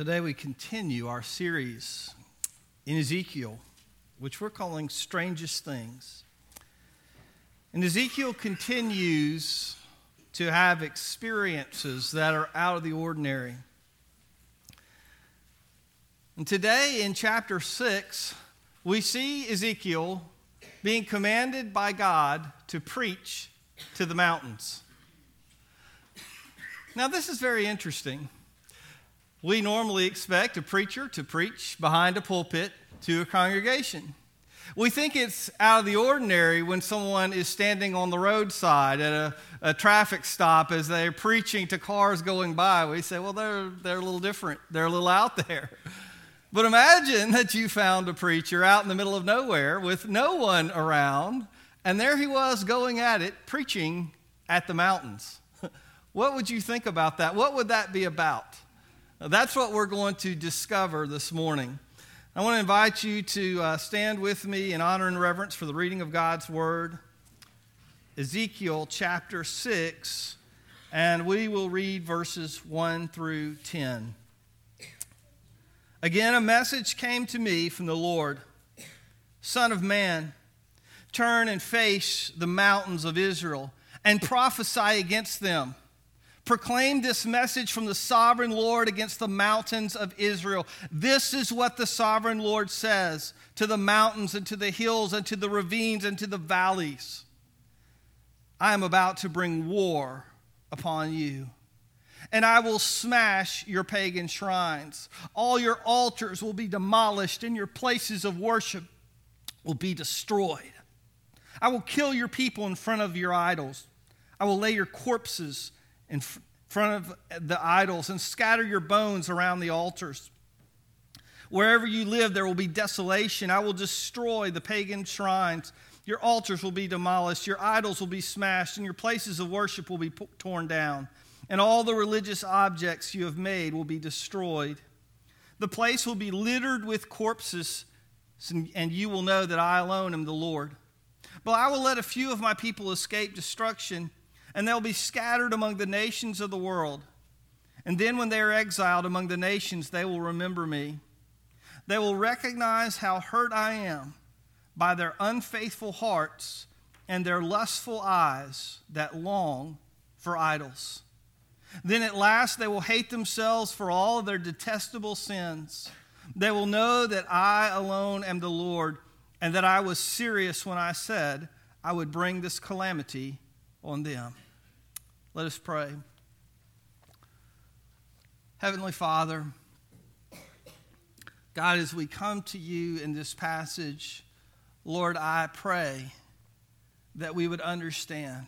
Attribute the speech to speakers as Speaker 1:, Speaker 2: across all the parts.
Speaker 1: Today we continue our series in Ezekiel, which we're calling Strangest Things. And Ezekiel continues to have experiences that are out of the ordinary. And today in chapter 6, we see Ezekiel being commanded by God to preach to the mountains. Now, this is very interesting. We normally expect a preacher to preach behind a pulpit to a congregation. We think it's out of the ordinary when someone is standing on the roadside at a, a, traffic stop as they're preaching to cars going by. We say, well, they're, they're a little different, they're a little out there. But imagine that you found a preacher out in the middle of nowhere with no one around, and there he was going at it, preaching at the mountains. what would you think about that? What would that be about? That's what we're going to discover this morning. I want to invite you to uh, stand with me in honor and reverence for the reading of God's Word, Ezekiel chapter 6, and we will read verses 1 through 10. Again, a message came to me from the Lord Son of man, turn and face the mountains of Israel and prophesy against them Proclaim this message from the sovereign Lord against the mountains of Israel. This is what the sovereign Lord says to the mountains and to the hills and to the ravines and to the valleys. I am about to bring war upon you, and I will smash your pagan shrines. All your altars will be demolished, and your places of worship will be destroyed. I will kill your people in front of your idols. I will lay your corpses in front of the idols and scatter your bones around the altars. Wherever you live, there will be desolation. I will destroy the pagan shrines. Your altars will be demolished, your idols will be smashed, and your places of worship will be torn down. And all the religious objects you have made will be destroyed. The place will be littered with corpses, and you will know that I alone am the Lord. But I will let a few of my people escape destruction and they'll be scattered among the nations of the world. And then, when they are exiled among the nations, they will remember me. They will recognize how hurt I am by their unfaithful hearts and their lustful eyes that long for idols. Then at last they will hate themselves for all of their detestable sins. They will know that I alone am the Lord and that I was serious when I said I would bring this calamity on them. Let us pray. Heavenly Father, God, as we come to you in this passage, Lord, I pray that we would understand,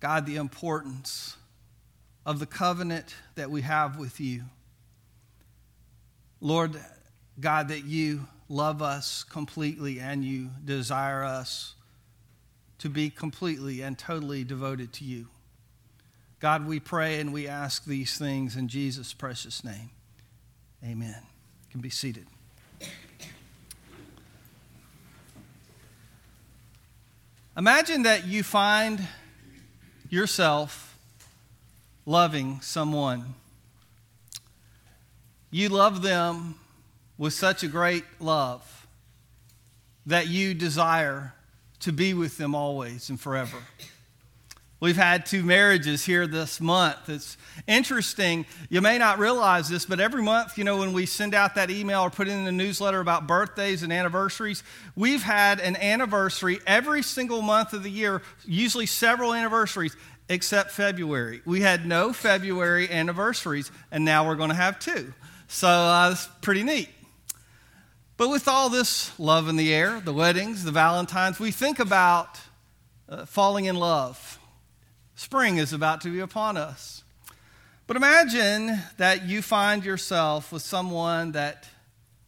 Speaker 1: God, the importance of the covenant that we have with you. Lord, God, that you love us completely and you desire us to be completely and totally devoted to you. God, we pray and we ask these things in Jesus' precious name. Amen. You can be seated. Imagine that you find yourself loving someone. You love them with such a great love that you desire to be with them always and forever. We've had two marriages here this month. It's interesting. You may not realize this, but every month, you know, when we send out that email or put in the newsletter about birthdays and anniversaries, we've had an anniversary every single month of the year, usually several anniversaries, except February. We had no February anniversaries, and now we're going to have two. So uh, that's pretty neat. But with all this love in the air, the weddings, the Valentines, we think about uh, falling in love. Spring is about to be upon us. But imagine that you find yourself with someone that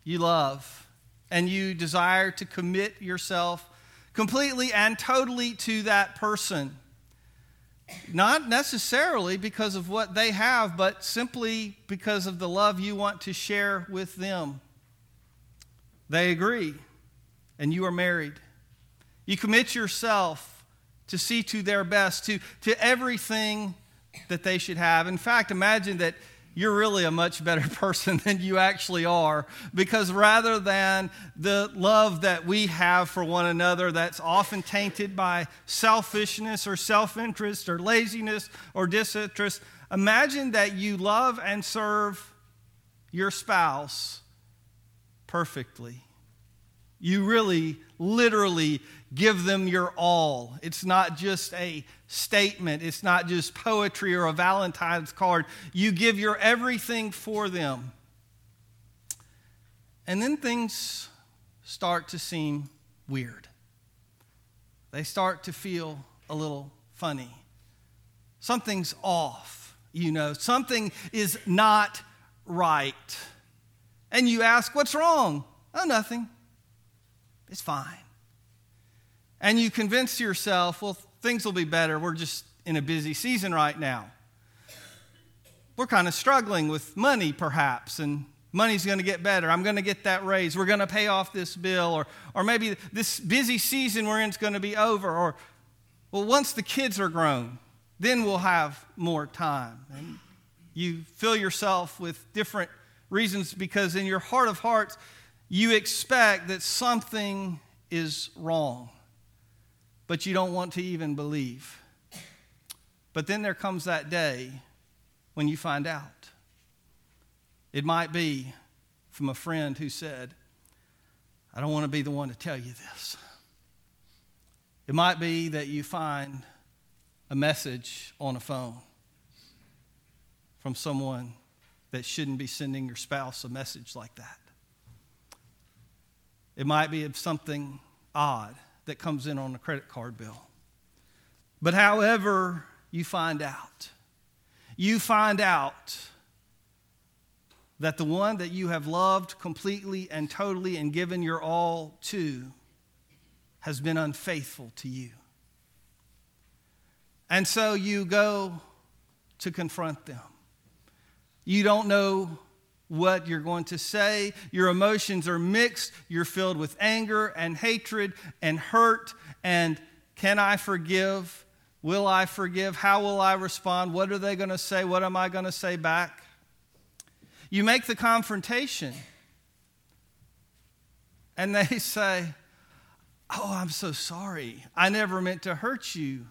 Speaker 1: you love and you desire to commit yourself completely and totally to that person. Not necessarily because of what they have, but simply because of the love you want to share with them. They agree, and you are married. You commit yourself to see to their best, to, to everything that they should have. In fact, imagine that you're really a much better person than you actually are. Because rather than the love that we have for one another, that's often tainted by selfishness or self interest or laziness or disinterest, imagine that you love and serve your spouse perfectly. You really, literally give them your all. It's not just a statement, it's not just poetry or a Valentine's card. You give your everything for them. And then things start to seem weird. They start to feel a little funny. Something's off, you know, something is not right. And you ask, What's wrong? Oh, nothing. It's fine and you convince yourself, well, things will be better. We're just in a busy season right now. We're kind of struggling with money, perhaps, and money's going to get better. I'm going to get that raise. We're going to pay off this bill, or, or maybe this busy season we're in is going to be over. Or, well, once the kids are grown, then we'll have more time. And you fill yourself with different reasons because in your heart of hearts, you expect that something is wrong but you don't want to even believe. But then there comes that day when you find out. It might be from a friend who said, I don't want to be the one to tell you this. It might be that you find a message on a phone from someone that shouldn't be sending your spouse a message like that. It might be of something odd that comes in on a credit card bill. But however you find out, you find out that the one that you have loved completely and totally and given your all to has been unfaithful to you. And so you go to confront them. You don't know what you're going to say. Your emotions are mixed. You're filled with anger and hatred and hurt. And can I forgive? Will I forgive? How will I respond? What are they going to say? What am I going to say back? You make the confrontation. And they say, Oh, I'm so sorry. I never meant to hurt you.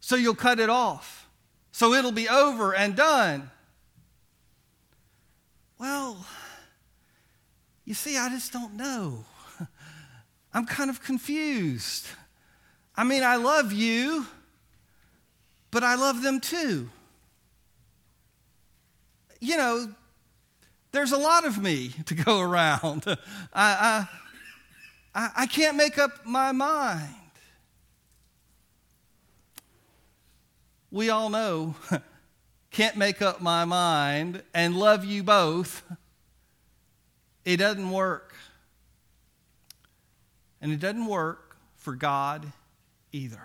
Speaker 1: So you'll cut it off. So it'll be over and done. Well, you see, I just don't know. I'm kind of confused. I mean, I love you, but I love them too. You know, there's a lot of me to go around. I, I, I can't make up my mind. We all know can't make up my mind and love you both, it doesn't work. And it doesn't work for God either.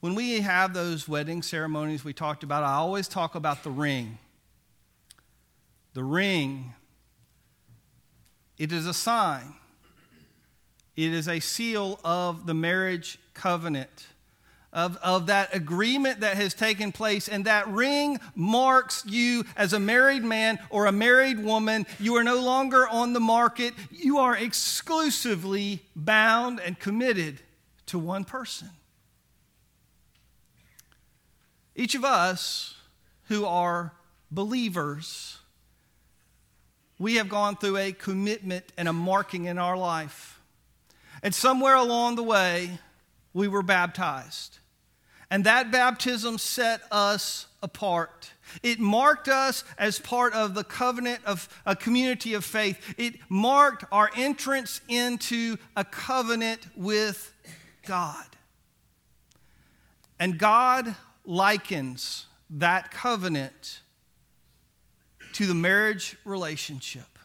Speaker 1: When we have those wedding ceremonies we talked about, I always talk about the ring. The ring, it is a sign, it is a seal of the marriage covenant of, of that agreement that has taken place, and that ring marks you as a married man or a married woman. You are no longer on the market, you are exclusively bound and committed to one person. Each of us who are believers, we have gone through a commitment and a marking in our life. And somewhere along the way, we were baptized. And that baptism set us apart. It marked us as part of the covenant of a community of faith. It marked our entrance into a covenant with God. And God likens that covenant to the marriage relationship.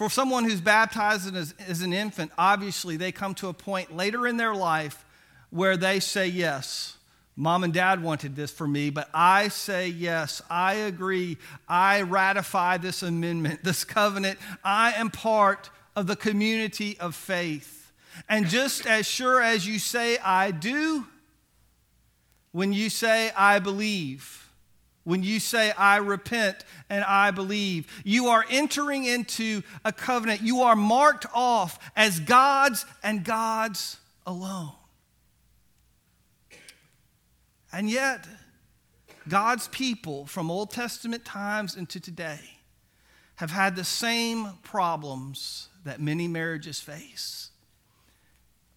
Speaker 1: For someone who's baptized as, as an infant, obviously they come to a point later in their life where they say yes. Mom and dad wanted this for me, but I say yes. I agree. I ratify this amendment, this covenant. I am part of the community of faith. And just as sure as you say, I do, when you say, I believe. When you say, I repent and I believe, you are entering into a covenant. You are marked off as God's and God's alone. And yet, God's people from Old Testament times into today have had the same problems that many marriages face.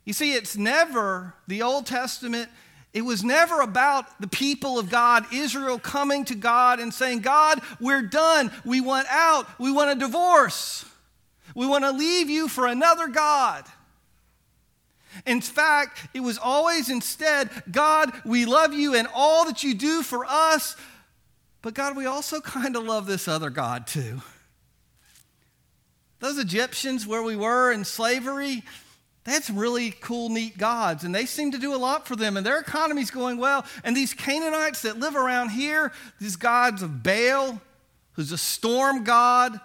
Speaker 1: You see, it's never, the Old Testament, it was never about the people of God, Israel coming to God and saying, God, we're done. We want out. We want a divorce. We want to leave you for another God. In fact, it was always instead, God, we love you and all that you do for us, but God, we also kind of love this other God too. Those Egyptians where we were in slavery, they had some really cool, neat gods, and they seem to do a lot for them, and their economy's going well. And these Canaanites that live around here, these gods of Baal, who's a storm god,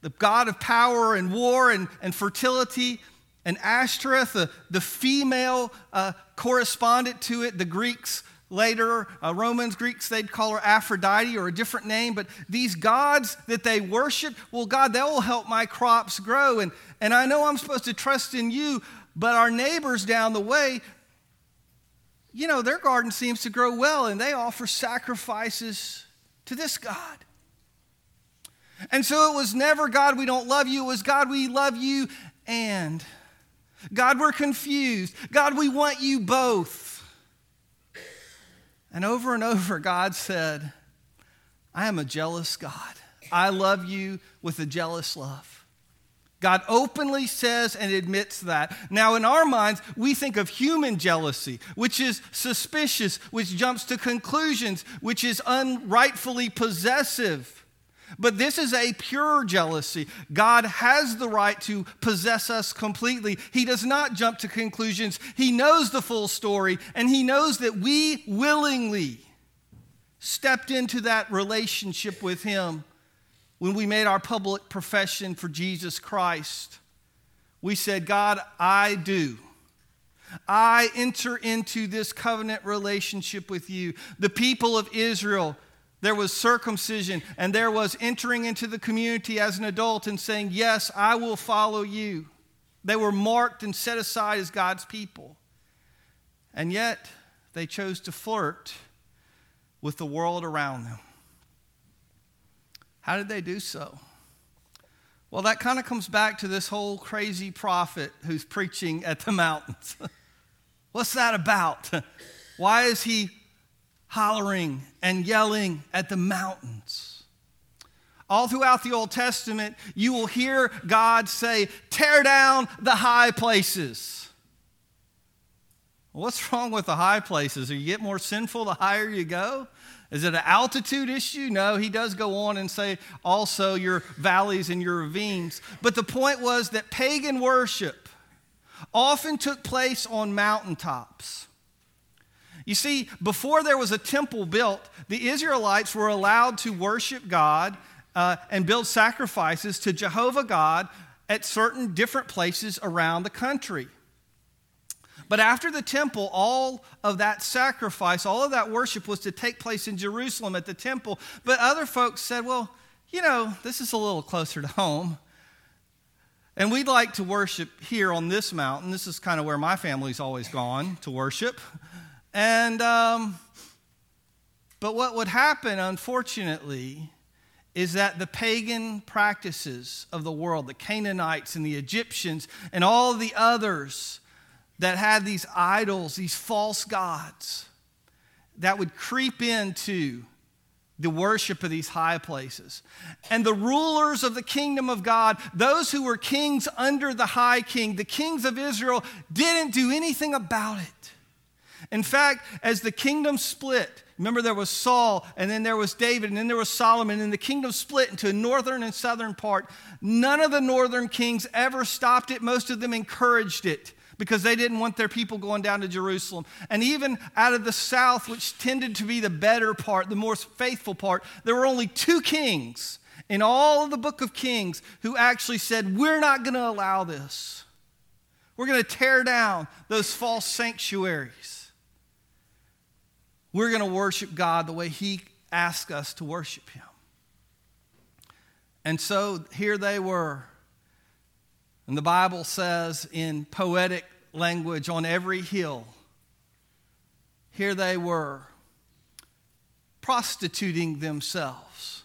Speaker 1: the god of power and war and, and fertility, and Ashtoreth, the, the female uh, correspondent to it, the Greeks later, uh, Romans, Greeks, they'd call her Aphrodite or a different name, but these gods that they worship, well, God, that will help my crops grow. And, and I know I'm supposed to trust in you, but our neighbors down the way, you know, their garden seems to grow well, and they offer sacrifices to this God. And so it was never God, we don't love you. It was God, we love you and God, we're confused. God, we want you both. And over and over, God said, I am a jealous God. I love you with a jealous love. God openly says and admits that. Now, in our minds, we think of human jealousy, which is suspicious, which jumps to conclusions, which is unrightfully possessive. But this is a pure jealousy. God has the right to possess us completely. He does not jump to conclusions. He knows the full story, and He knows that we willingly stepped into that relationship with Him when we made our public profession for Jesus Christ. We said, God, I do. I enter into this covenant relationship with you. The people of Israel there was circumcision, and there was entering into the community as an adult and saying, Yes, I will follow you. They were marked and set aside as God's people. And yet, they chose to flirt with the world around them. How did they do so? Well, that kind of comes back to this whole crazy prophet who's preaching at the mountains. What's that about? Why is he hollering and yelling at the mountains. All throughout the Old Testament, you will hear God say, Tear down the high places. What's wrong with the high places? Are you get more sinful the higher you go? Is it an altitude issue? No, he does go on and say also your valleys and your ravines. But the point was that pagan worship often took place on mountaintops. You see, before there was a temple built, the Israelites were allowed to worship God uh, and build sacrifices to Jehovah God at certain different places around the country. But after the temple, all of that sacrifice, all of that worship was to take place in Jerusalem at the temple. But other folks said, well, you know, this is a little closer to home. And we'd like to worship here on this mountain. This is kind of where my family's always gone to worship. And, um, but what would happen, unfortunately, is that the pagan practices of the world, the Canaanites and the Egyptians and all the others that had these idols, these false gods, that would creep into the worship of these high places. And the rulers of the kingdom of God, those who were kings under the high king, the kings of Israel, didn't do anything about it. In fact, as the kingdom split, remember there was Saul, and then there was David, and then there was Solomon, and the kingdom split into a northern and southern part. None of the northern kings ever stopped it. Most of them encouraged it because they didn't want their people going down to Jerusalem. And even out of the south, which tended to be the better part, the more faithful part, there were only two kings in all of the book of Kings who actually said, We're not going to allow this. We're going to tear down those false sanctuaries. We're going to worship God the way He asks us to worship Him. And so here they were. And the Bible says in poetic language on every hill, here they were prostituting themselves.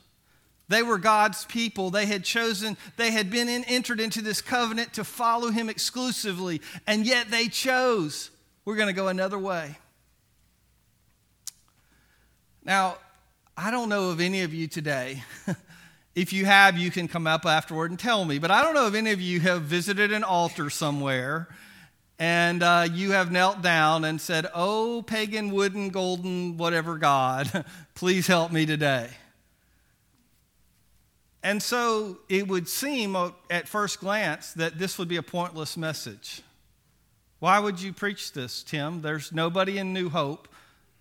Speaker 1: They were God's people. They had chosen, they had been in, entered into this covenant to follow Him exclusively, and yet they chose, we're going to go another way. Now, I don't know of any of you today. if you have, you can come up afterward and tell me. But I don't know if any of you have visited an altar somewhere and uh, you have knelt down and said, Oh, pagan, wooden, golden, whatever God, please help me today. And so it would seem at first glance that this would be a pointless message. Why would you preach this, Tim? There's nobody in New Hope,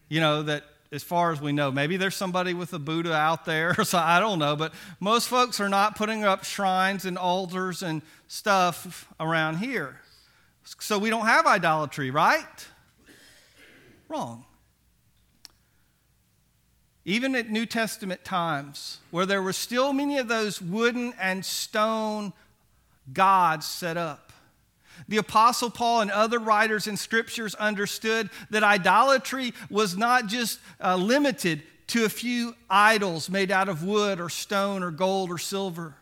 Speaker 1: you know, that as far as we know, maybe there's somebody with a Buddha out there, so I don't know, but most folks are not putting up shrines and altars and stuff around here. So we don't have idolatry, right? Wrong. Even at New Testament times, where there were still many of those wooden and stone gods set up, the Apostle Paul and other writers in scriptures understood that idolatry was not just uh, limited to a few idols made out of wood or stone or gold or silver,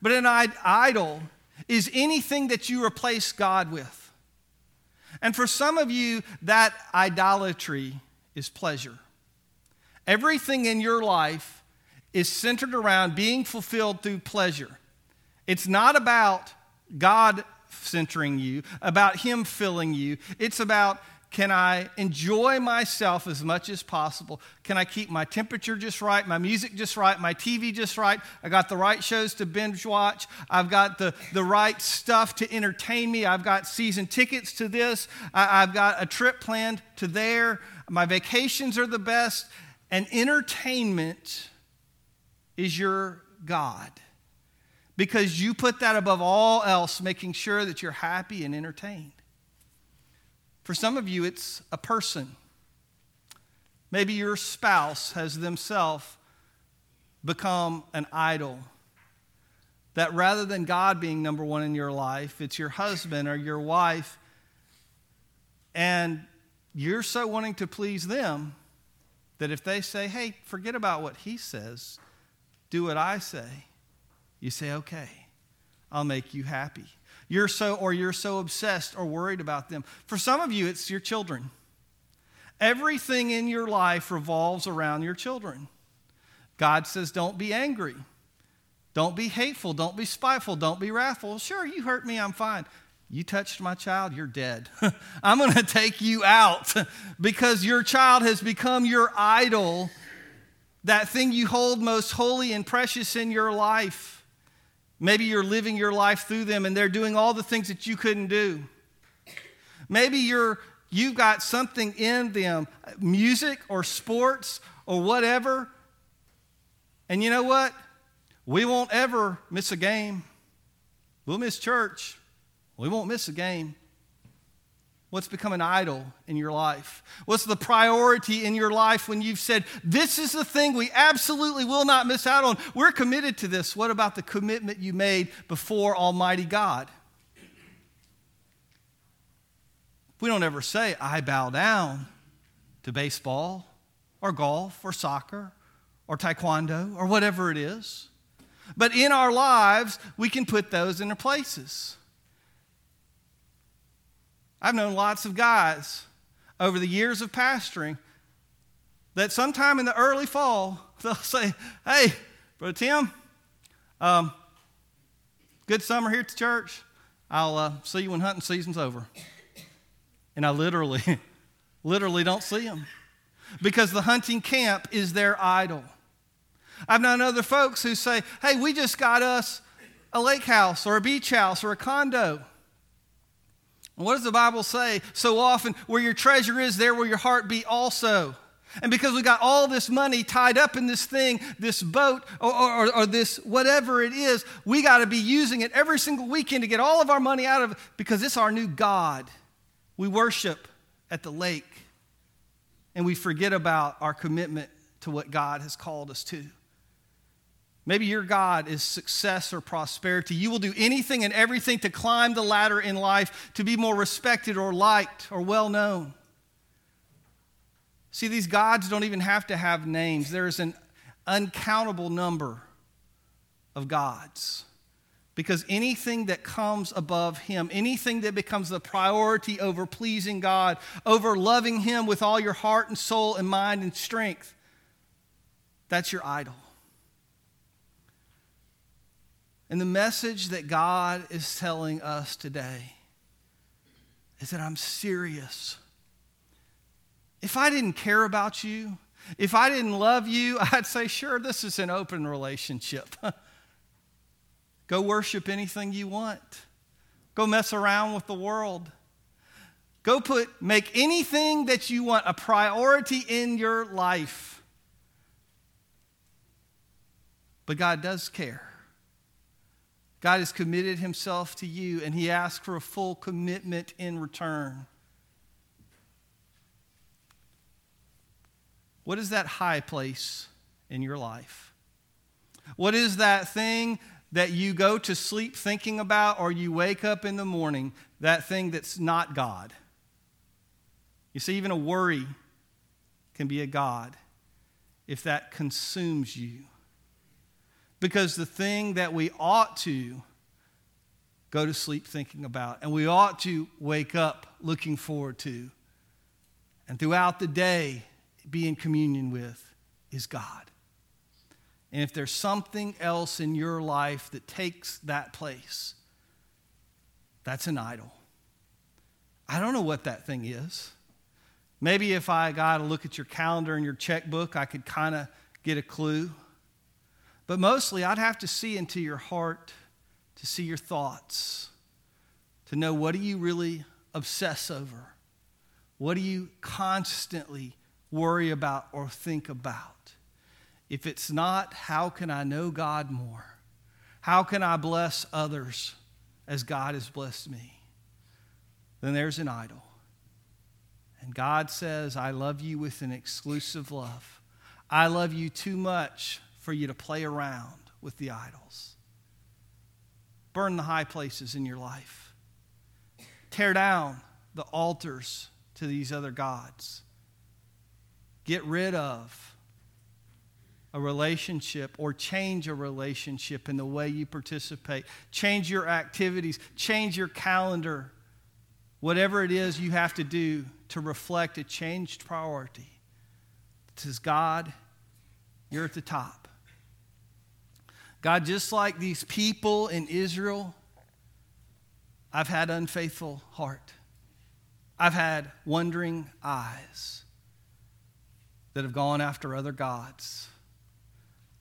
Speaker 1: but an idol is anything that you replace God with. And for some of you, that idolatry is pleasure. Everything in your life is centered around being fulfilled through pleasure. It's not about God centering you, about Him filling you. It's about can I enjoy myself as much as possible? Can I keep my temperature just right, my music just right, my TV just right? I got the right shows to binge watch. I've got the, the right stuff to entertain me. I've got season tickets to this. I, I've got a trip planned to there. My vacations are the best. And entertainment is your God because you put that above all else, making sure that you're happy and entertained. For some of you, it's a person. Maybe your spouse has themselves become an idol. That rather than God being number one in your life, it's your husband or your wife, and you're so wanting to please them that if they say, hey, forget about what he says, do what I say, you say, okay, I'll make you happy. You're so, or you're so obsessed or worried about them. For some of you, it's your children. Everything in your life revolves around your children. God says, don't be angry. Don't be hateful. Don't be spiteful. Don't be wrathful. Sure, you hurt me. I'm fine. You touched my child, you're dead. I'm going to take you out because your child has become your idol, that thing you hold most holy and precious in your life. Maybe you're living your life through them and they're doing all the things that you couldn't do. Maybe you're, you've got something in them, music or sports or whatever. And you know what? We won't ever miss a game. We'll miss church. We won't miss a game. What's become an idol in your life? What's the priority in your life when you've said, This is the thing we absolutely will not miss out on? We're committed to this. What about the commitment you made before Almighty God? We don't ever say, I bow down to baseball or golf or soccer or taekwondo or whatever it is. But in our lives, we can put those in their places. I've known lots of guys over the years of pastoring that sometime in the early fall, they'll say, Hey, Brother Tim, um, good summer here at the church. I'll uh, see you when hunting season's over. And I literally, literally don't see them because the hunting camp is their idol. I've known other folks who say, Hey, we just got us a lake house or a beach house or a condo. What does the Bible say? So often, where your treasure is, there will your heart be also. And because we got all this money tied up in this thing, this boat, or, or, or this whatever it is, we got to be using it every single weekend to get all of our money out of it because it's our new God. We worship at the lake. and we forget about our commitment to what God has called us to. Maybe your God is success or prosperity. You will do anything and everything to climb the ladder in life to be more respected or liked or well known. See, these gods don't even have to have names, there's an uncountable number of gods. Because anything that comes above Him, anything that becomes the priority over pleasing God, over loving Him with all your heart and soul and mind and strength, that's your idol. And the message that God is telling us today is that I'm serious. If I didn't care about you, if I didn't love you, I'd say, sure, this is an open relationship. Go worship anything you want. Go mess around with the world. Go put make anything that you want a priority in your life. But God does care. God has committed himself to you and he asks for a full commitment in return. What is that high place in your life? What is that thing that you go to sleep thinking about or you wake up in the morning, that thing that's not God? You see, even a worry can be a God if that consumes you. Because the thing that we ought to go to sleep thinking about and we ought to wake up looking forward to and throughout the day be in communion with is God. And if there's something else in your life that takes that place, that's an idol. I don't know what that thing is. Maybe if I got to look at your calendar and your checkbook, I could kind of get a clue. But mostly, I'd have to see into your heart to see your thoughts, to know what do you really obsess over? What do you constantly worry about or think about? If it's not, how can I know God more? How can I bless others as God has blessed me? Then there's an idol. And God says, I love you with an exclusive love. I love you too much for you to play around with the idols. Burn the high places in your life. Tear down the altars to these other gods. Get rid of a relationship or change a relationship in the way you participate. Change your activities, change your calendar. Whatever it is you have to do to reflect a changed priority. It says, God, you're at the top. God, just like these people in Israel, I've had unfaithful heart. I've had wandering eyes that have gone after other gods.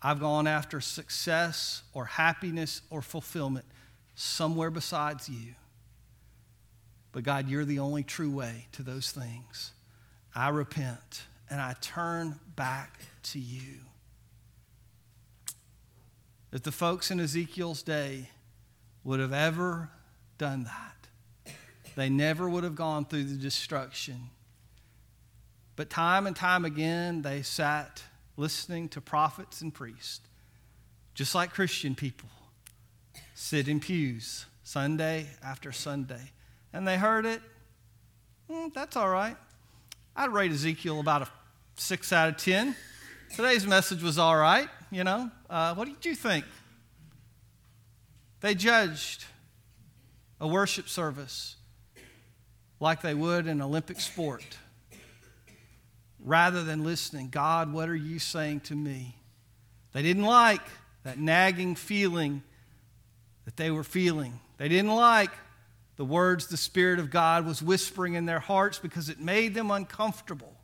Speaker 1: I've gone after success or happiness or fulfillment somewhere besides you. But God, you're the only true way to those things. I repent and I turn back to you. If the folks in Ezekiel's day would have ever done that, they never would have gone through the destruction. But time and time again, they sat listening to prophets and priests, just like Christian people sit in pews Sunday after Sunday. And they heard it. Mm, that's all right. I'd rate Ezekiel about a six out of 10. Today's message was all right, you know. Uh, what did you think? They judged a worship service like they would an Olympic sport rather than listening. God, what are you saying to me? They didn't like that nagging feeling that they were feeling. They didn't like the words the Spirit of God was whispering in their hearts because it made them uncomfortable.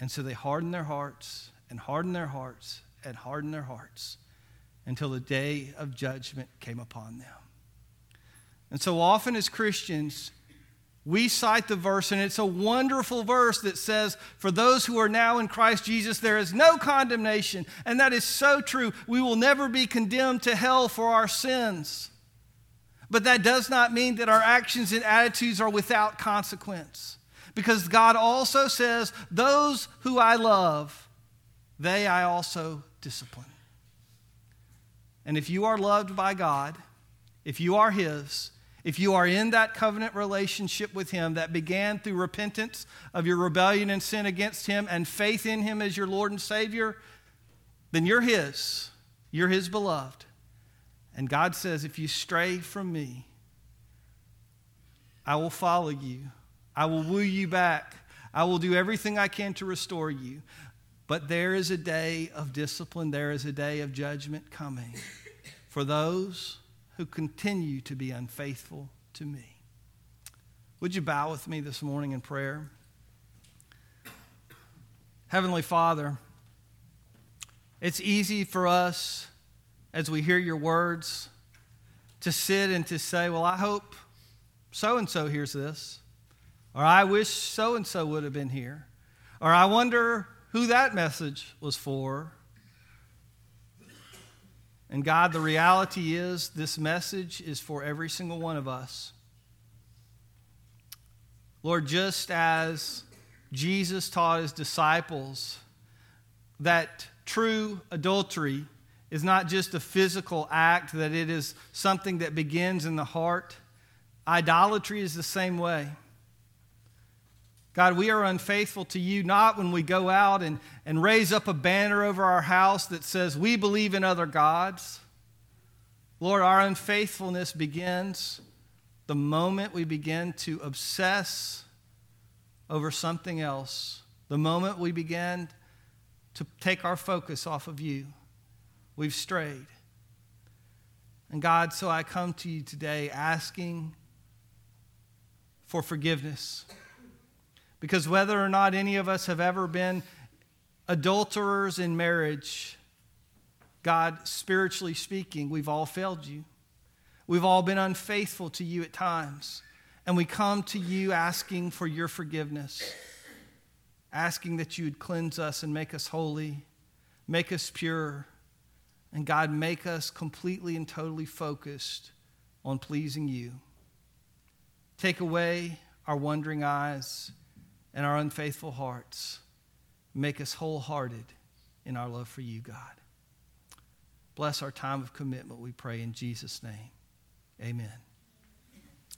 Speaker 1: And so they hardened their hearts and hardened their hearts and hardened their hearts until the day of judgment came upon them. And so often as Christians, we cite the verse, and it's a wonderful verse that says, For those who are now in Christ Jesus, there is no condemnation. And that is so true. We will never be condemned to hell for our sins. But that does not mean that our actions and attitudes are without consequence. Because God also says, Those who I love, they I also discipline. And if you are loved by God, if you are His, if you are in that covenant relationship with Him that began through repentance of your rebellion and sin against Him and faith in Him as your Lord and Savior, then you're His. You're His beloved. And God says, if you stray from me, I will follow you. I will woo you back. I will do everything I can to restore you. But there is a day of discipline, there is a day of judgment coming for those who continue to be unfaithful to me. Would you bow with me this morning in prayer? Heavenly Father, it's easy for us as we hear your words to sit and to say, Well, I hope so and so hears this, or I wish so and so would have been here, or I wonder who that message was for, and God, the reality is this message is for every single one of us. Lord, just as Jesus taught his disciples that true adultery is not just a physical act, that it is something that begins in the heart, idolatry is the same way. God, we are unfaithful to you not when we go out and, and raise up a banner over our house that says we believe in other gods. Lord, our unfaithfulness begins the moment we begin to obsess over something else, the moment we begin to take our focus off of you. We've strayed. And God, so I come to you today asking for forgiveness. Because whether or not any of us have ever been adulterers in marriage, God, spiritually speaking, we've all failed you. We've all been unfaithful to you at times. And we come to you asking for your forgiveness, asking that you would cleanse us and make us holy, make us pure, and God, make us completely and totally focused on pleasing you. Take away our wandering eyes and our unfaithful hearts. Make us wholehearted in our love for you, God. Bless our time of commitment, we pray in Jesus' name. Amen.